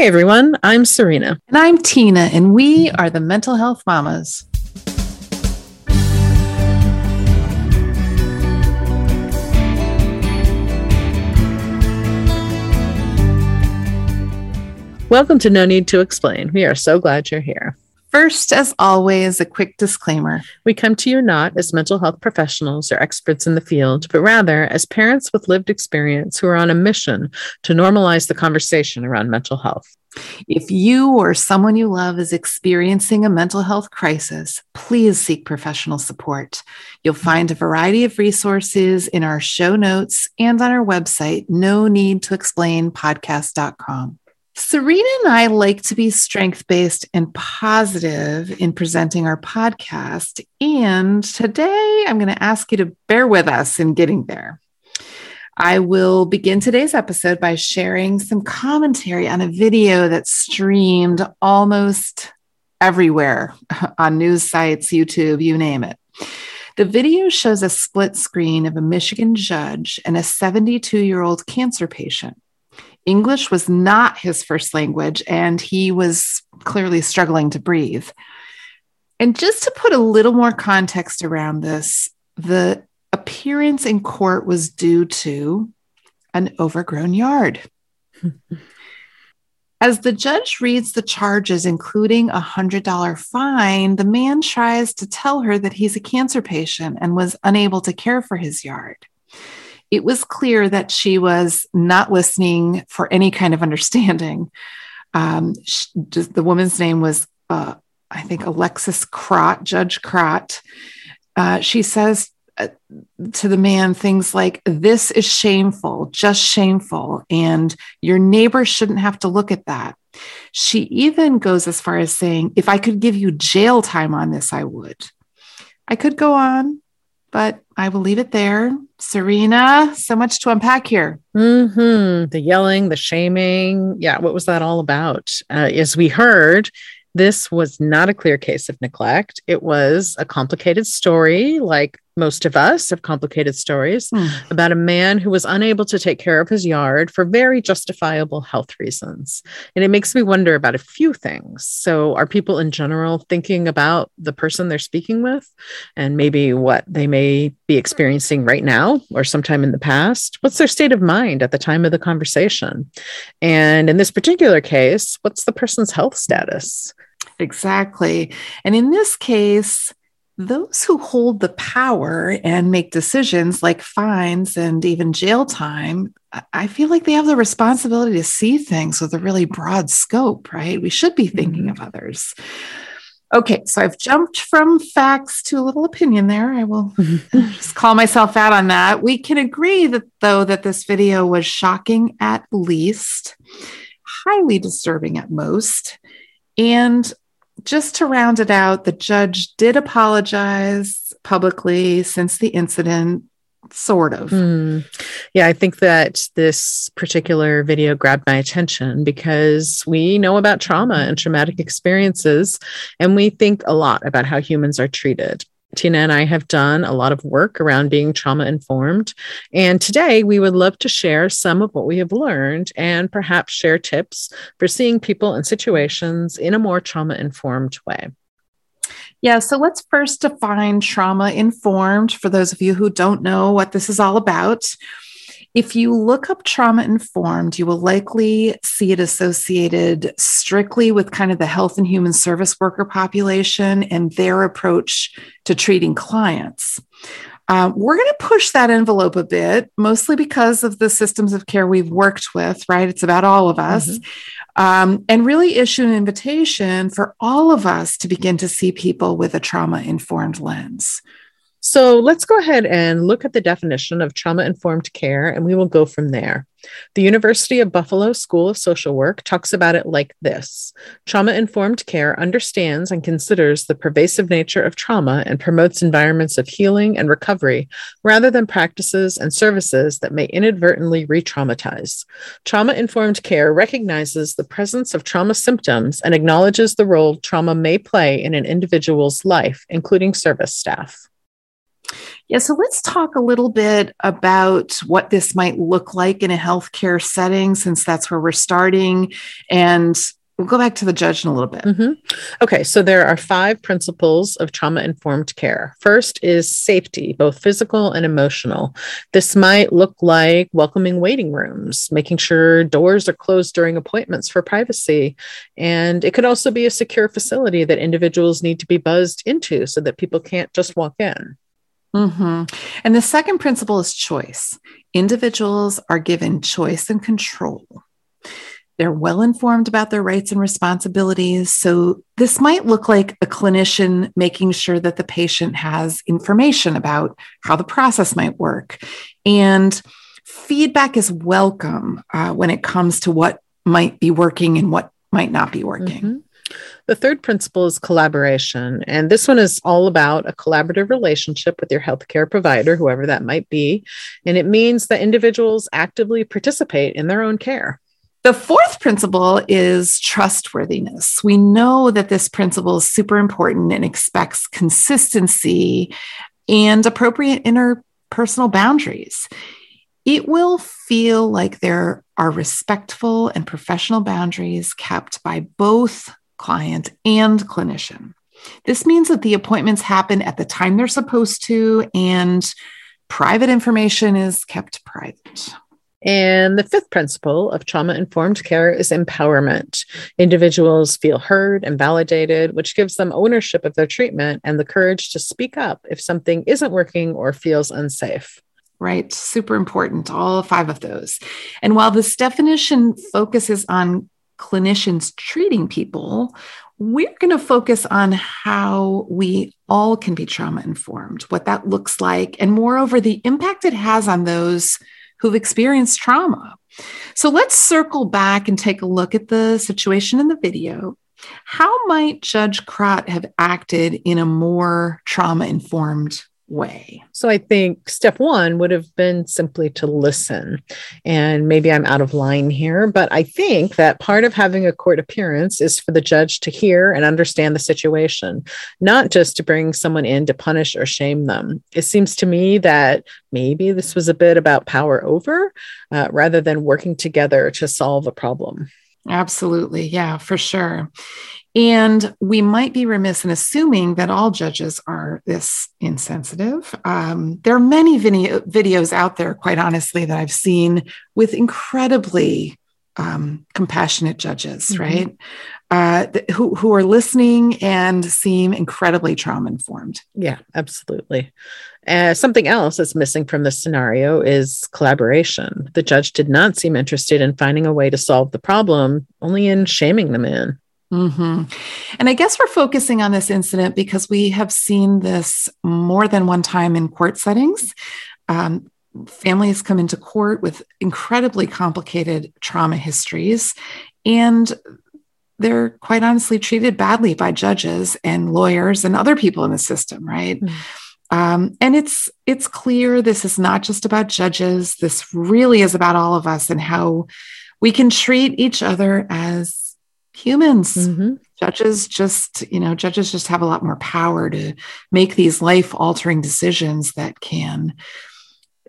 Hey everyone, I'm Serena. And I'm Tina, and we are the Mental Health Mamas. Welcome to No Need to Explain. We are so glad you're here. First, as always, a quick disclaimer. We come to you not as mental health professionals or experts in the field, but rather as parents with lived experience who are on a mission to normalize the conversation around mental health. If you or someone you love is experiencing a mental health crisis, please seek professional support. You'll find a variety of resources in our show notes and on our website, no need to explain podcast.com. Serena and I like to be strength based and positive in presenting our podcast. And today I'm going to ask you to bear with us in getting there. I will begin today's episode by sharing some commentary on a video that streamed almost everywhere on news sites, YouTube, you name it. The video shows a split screen of a Michigan judge and a 72 year old cancer patient. English was not his first language, and he was clearly struggling to breathe. And just to put a little more context around this, the appearance in court was due to an overgrown yard. As the judge reads the charges, including a $100 fine, the man tries to tell her that he's a cancer patient and was unable to care for his yard it was clear that she was not listening for any kind of understanding. Um, she, the woman's name was, uh, I think, Alexis Krot, Judge Krot. Uh, she says uh, to the man things like, This is shameful, just shameful, and your neighbor shouldn't have to look at that. She even goes as far as saying, If I could give you jail time on this, I would. I could go on, but I will leave it there. Serena, so much to unpack here. Mm-hmm. The yelling, the shaming. Yeah, what was that all about? Uh, as we heard, this was not a clear case of neglect. It was a complicated story, like most of us have complicated stories mm. about a man who was unable to take care of his yard for very justifiable health reasons. And it makes me wonder about a few things. So, are people in general thinking about the person they're speaking with and maybe what they may be experiencing right now or sometime in the past? What's their state of mind at the time of the conversation? And in this particular case, what's the person's health status? Exactly. And in this case, those who hold the power and make decisions like fines and even jail time, I feel like they have the responsibility to see things with a really broad scope, right? We should be thinking mm-hmm. of others. Okay, so I've jumped from facts to a little opinion there. I will just call myself out on that. We can agree that, though, that this video was shocking at least, highly disturbing at most, and just to round it out, the judge did apologize publicly since the incident, sort of. Mm. Yeah, I think that this particular video grabbed my attention because we know about trauma and traumatic experiences, and we think a lot about how humans are treated. Tina and I have done a lot of work around being trauma informed. And today we would love to share some of what we have learned and perhaps share tips for seeing people and situations in a more trauma informed way. Yeah, so let's first define trauma informed for those of you who don't know what this is all about. If you look up trauma informed, you will likely see it associated strictly with kind of the health and human service worker population and their approach to treating clients. Uh, we're going to push that envelope a bit, mostly because of the systems of care we've worked with, right? It's about all of us. Mm-hmm. Um, and really issue an invitation for all of us to begin to see people with a trauma informed lens. So let's go ahead and look at the definition of trauma informed care, and we will go from there. The University of Buffalo School of Social Work talks about it like this Trauma informed care understands and considers the pervasive nature of trauma and promotes environments of healing and recovery rather than practices and services that may inadvertently re traumatize. Trauma informed care recognizes the presence of trauma symptoms and acknowledges the role trauma may play in an individual's life, including service staff. Yeah, so let's talk a little bit about what this might look like in a healthcare setting, since that's where we're starting. And we'll go back to the judge in a little bit. Mm-hmm. Okay, so there are five principles of trauma informed care. First is safety, both physical and emotional. This might look like welcoming waiting rooms, making sure doors are closed during appointments for privacy. And it could also be a secure facility that individuals need to be buzzed into so that people can't just walk in. Mm-hmm. And the second principle is choice. Individuals are given choice and control. They're well informed about their rights and responsibilities. So, this might look like a clinician making sure that the patient has information about how the process might work. And feedback is welcome uh, when it comes to what might be working and what might not be working. Mm-hmm. The third principle is collaboration. And this one is all about a collaborative relationship with your healthcare provider, whoever that might be. And it means that individuals actively participate in their own care. The fourth principle is trustworthiness. We know that this principle is super important and expects consistency and appropriate interpersonal boundaries. It will feel like there are respectful and professional boundaries kept by both client, and clinician. This means that the appointments happen at the time they're supposed to, and private information is kept private. And the fifth principle of trauma informed care is empowerment. Individuals feel heard and validated, which gives them ownership of their treatment and the courage to speak up if something isn't working or feels unsafe. Right. Super important. All five of those. And while this definition focuses on clinicians treating people, we're going to focus on how we all can be trauma informed, what that looks like, and moreover, the impact it has on those who've experienced trauma. So let's circle back and take a look at the situation in the video. How might Judge Krot have acted in a more trauma informed way. So I think step one would have been simply to listen. And maybe I'm out of line here, but I think that part of having a court appearance is for the judge to hear and understand the situation, not just to bring someone in to punish or shame them. It seems to me that maybe this was a bit about power over uh, rather than working together to solve a problem. Absolutely. Yeah, for sure. And we might be remiss in assuming that all judges are this insensitive. Um, there are many video- videos out there, quite honestly, that I've seen with incredibly um, compassionate judges, mm-hmm. right? Uh, th- who, who are listening and seem incredibly trauma informed. Yeah, absolutely. Uh, something else that's missing from this scenario is collaboration. The judge did not seem interested in finding a way to solve the problem, only in shaming the man. Mm-hmm. And I guess we're focusing on this incident because we have seen this more than one time in court settings. Um, families come into court with incredibly complicated trauma histories, and they're quite honestly treated badly by judges and lawyers and other people in the system, right? Mm-hmm. Um, and it's it's clear this is not just about judges. This really is about all of us and how we can treat each other as humans. Mm-hmm. Judges just, you know, judges just have a lot more power to make these life altering decisions that can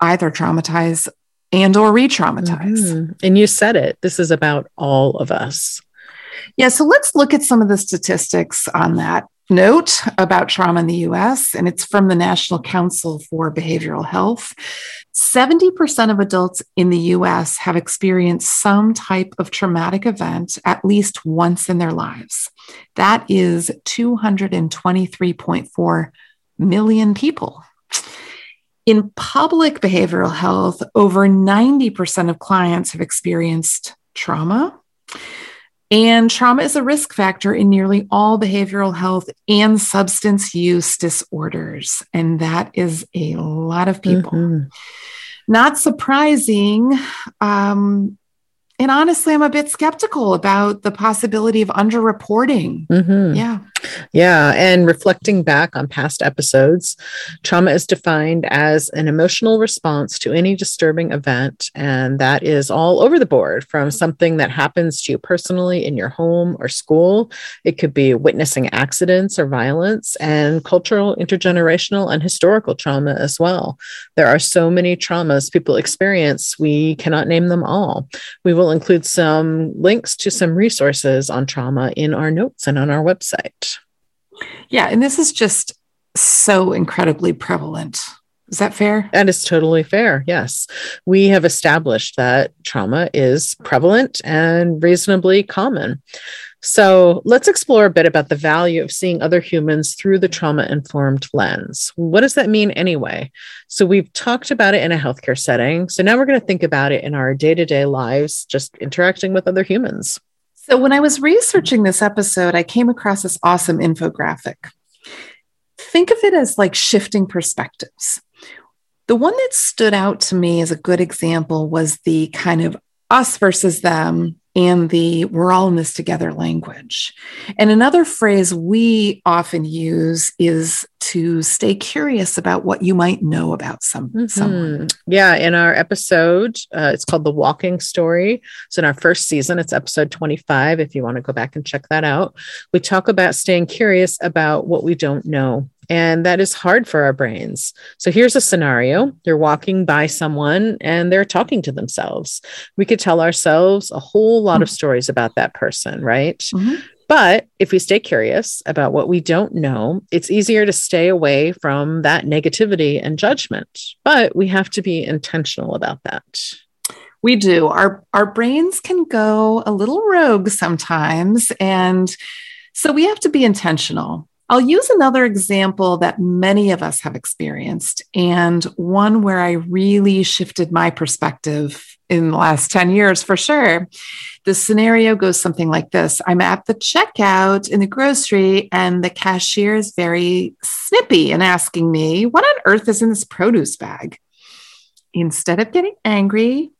either traumatize and or re-traumatize. Mm-hmm. And you said it. This is about all of us. Yeah, so let's look at some of the statistics on that note about trauma in the US, and it's from the National Council for Behavioral Health. 70% of adults in the US have experienced some type of traumatic event at least once in their lives. That is 223.4 million people. In public behavioral health, over 90% of clients have experienced trauma. And trauma is a risk factor in nearly all behavioral health and substance use disorders. And that is a lot of people. Mm-hmm. Not surprising. Um, and honestly, I'm a bit skeptical about the possibility of underreporting. Mm-hmm. Yeah. Yeah. And reflecting back on past episodes, trauma is defined as an emotional response to any disturbing event. And that is all over the board from something that happens to you personally in your home or school. It could be witnessing accidents or violence and cultural, intergenerational, and historical trauma as well. There are so many traumas people experience, we cannot name them all. We will include some links to some resources on trauma in our notes and on our website. Yeah. And this is just so incredibly prevalent. Is that fair? That is totally fair. Yes. We have established that trauma is prevalent and reasonably common. So let's explore a bit about the value of seeing other humans through the trauma informed lens. What does that mean anyway? So we've talked about it in a healthcare setting. So now we're going to think about it in our day to day lives, just interacting with other humans. So, when I was researching this episode, I came across this awesome infographic. Think of it as like shifting perspectives. The one that stood out to me as a good example was the kind of us versus them and the we're all in this together language. And another phrase we often use is to stay curious about what you might know about some mm-hmm. someone. Yeah, in our episode, uh, it's called the Walking Story. So in our first season, it's episode 25 if you want to go back and check that out. We talk about staying curious about what we don't know. And that is hard for our brains. So here's a scenario you're walking by someone and they're talking to themselves. We could tell ourselves a whole lot mm-hmm. of stories about that person, right? Mm-hmm. But if we stay curious about what we don't know, it's easier to stay away from that negativity and judgment. But we have to be intentional about that. We do. Our our brains can go a little rogue sometimes and so we have to be intentional. I'll use another example that many of us have experienced, and one where I really shifted my perspective in the last 10 years for sure. The scenario goes something like this I'm at the checkout in the grocery, and the cashier is very snippy and asking me, What on earth is in this produce bag? Instead of getting angry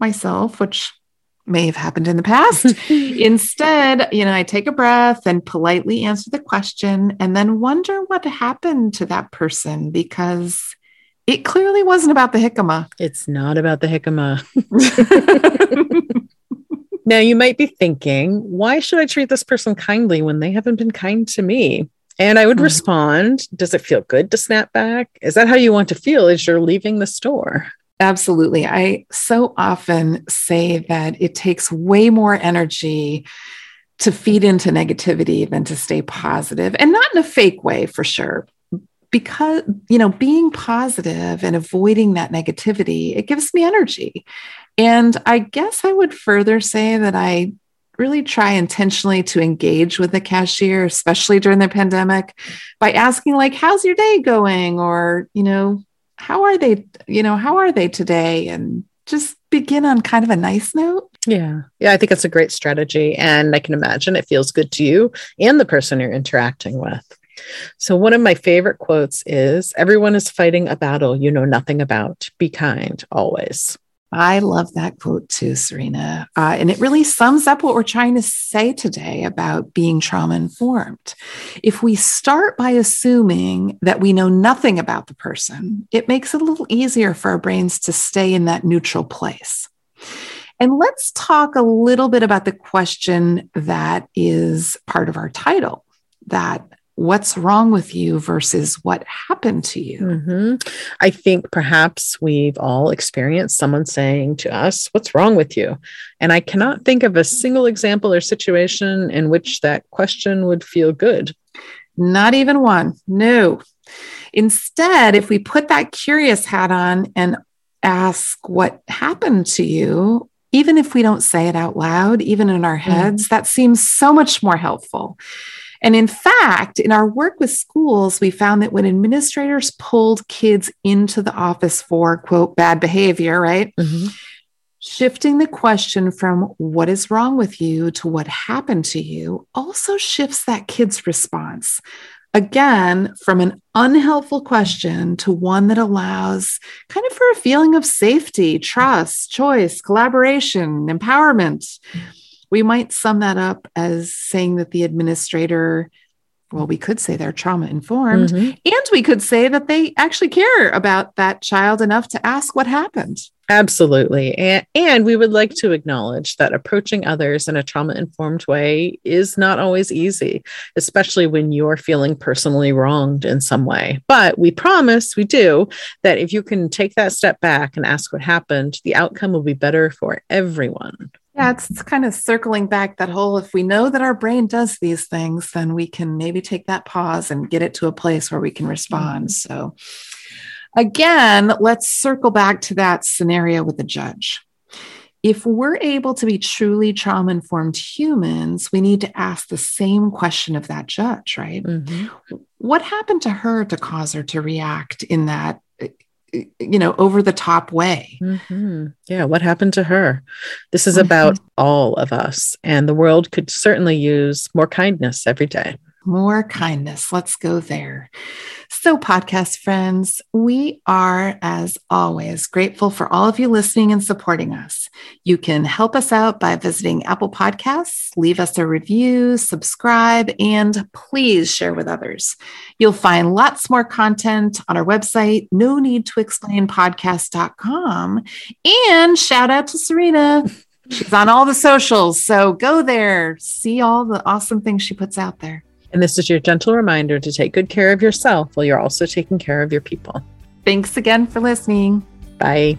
myself, which may have happened in the past. Instead, you know, I take a breath and politely answer the question and then wonder what happened to that person because it clearly wasn't about the jicama. It's not about the jicama. now, you might be thinking, why should I treat this person kindly when they haven't been kind to me? And I would mm-hmm. respond, Does it feel good to snap back? Is that how you want to feel as you're leaving the store? Absolutely. I so often say that it takes way more energy to feed into negativity than to stay positive and not in a fake way for sure. Because, you know, being positive and avoiding that negativity, it gives me energy. And I guess I would further say that I really try intentionally to engage with the cashier, especially during the pandemic, by asking, like, how's your day going? Or, you know, how are they, you know, how are they today? And just begin on kind of a nice note. Yeah. Yeah. I think that's a great strategy. And I can imagine it feels good to you and the person you're interacting with. So, one of my favorite quotes is Everyone is fighting a battle you know nothing about. Be kind always. I love that quote too, Serena. Uh, and it really sums up what we're trying to say today about being trauma informed. If we start by assuming that we know nothing about the person, it makes it a little easier for our brains to stay in that neutral place. And let's talk a little bit about the question that is part of our title that what's wrong with you versus what happened to you. Mm-hmm. I think perhaps we've all experienced someone saying to us, What's wrong with you? And I cannot think of a single example or situation in which that question would feel good. Not even one. No. Instead, if we put that curious hat on and ask what happened to you, even if we don't say it out loud, even in our mm. heads, mm. that seems so much more helpful. And in fact, in our work with schools, we found that when administrators pulled kids into the office for quote bad behavior, right? Mm-hmm. Shifting the question from what is wrong with you to what happened to you also shifts that kid's response. Again, from an unhelpful question to one that allows kind of for a feeling of safety, trust, choice, collaboration, empowerment we might sum that up as saying that the administrator well, we could say they're trauma informed, mm-hmm. and we could say that they actually care about that child enough to ask what happened. Absolutely. And, and we would like to acknowledge that approaching others in a trauma informed way is not always easy, especially when you're feeling personally wronged in some way. But we promise, we do, that if you can take that step back and ask what happened, the outcome will be better for everyone. Yeah, it's, it's, kind of circling back that whole if we know that our brain does these things, then we can maybe take that pause and get it to a place where we can respond. Mm-hmm. So, again, let's circle back to that scenario with the judge. If we're able to be truly trauma informed humans, we need to ask the same question of that judge, right? Mm-hmm. What happened to her to cause her to react in that you know, over the top way. Mm-hmm. Yeah. What happened to her? This is mm-hmm. about all of us, and the world could certainly use more kindness every day. More kindness. Let's go there. So, podcast friends, we are, as always, grateful for all of you listening and supporting us. You can help us out by visiting Apple Podcasts, leave us a review, subscribe, and please share with others. You'll find lots more content on our website, no need to explain podcast.com. And shout out to Serena. She's on all the socials. So go there, see all the awesome things she puts out there. And this is your gentle reminder to take good care of yourself while you're also taking care of your people. Thanks again for listening. Bye.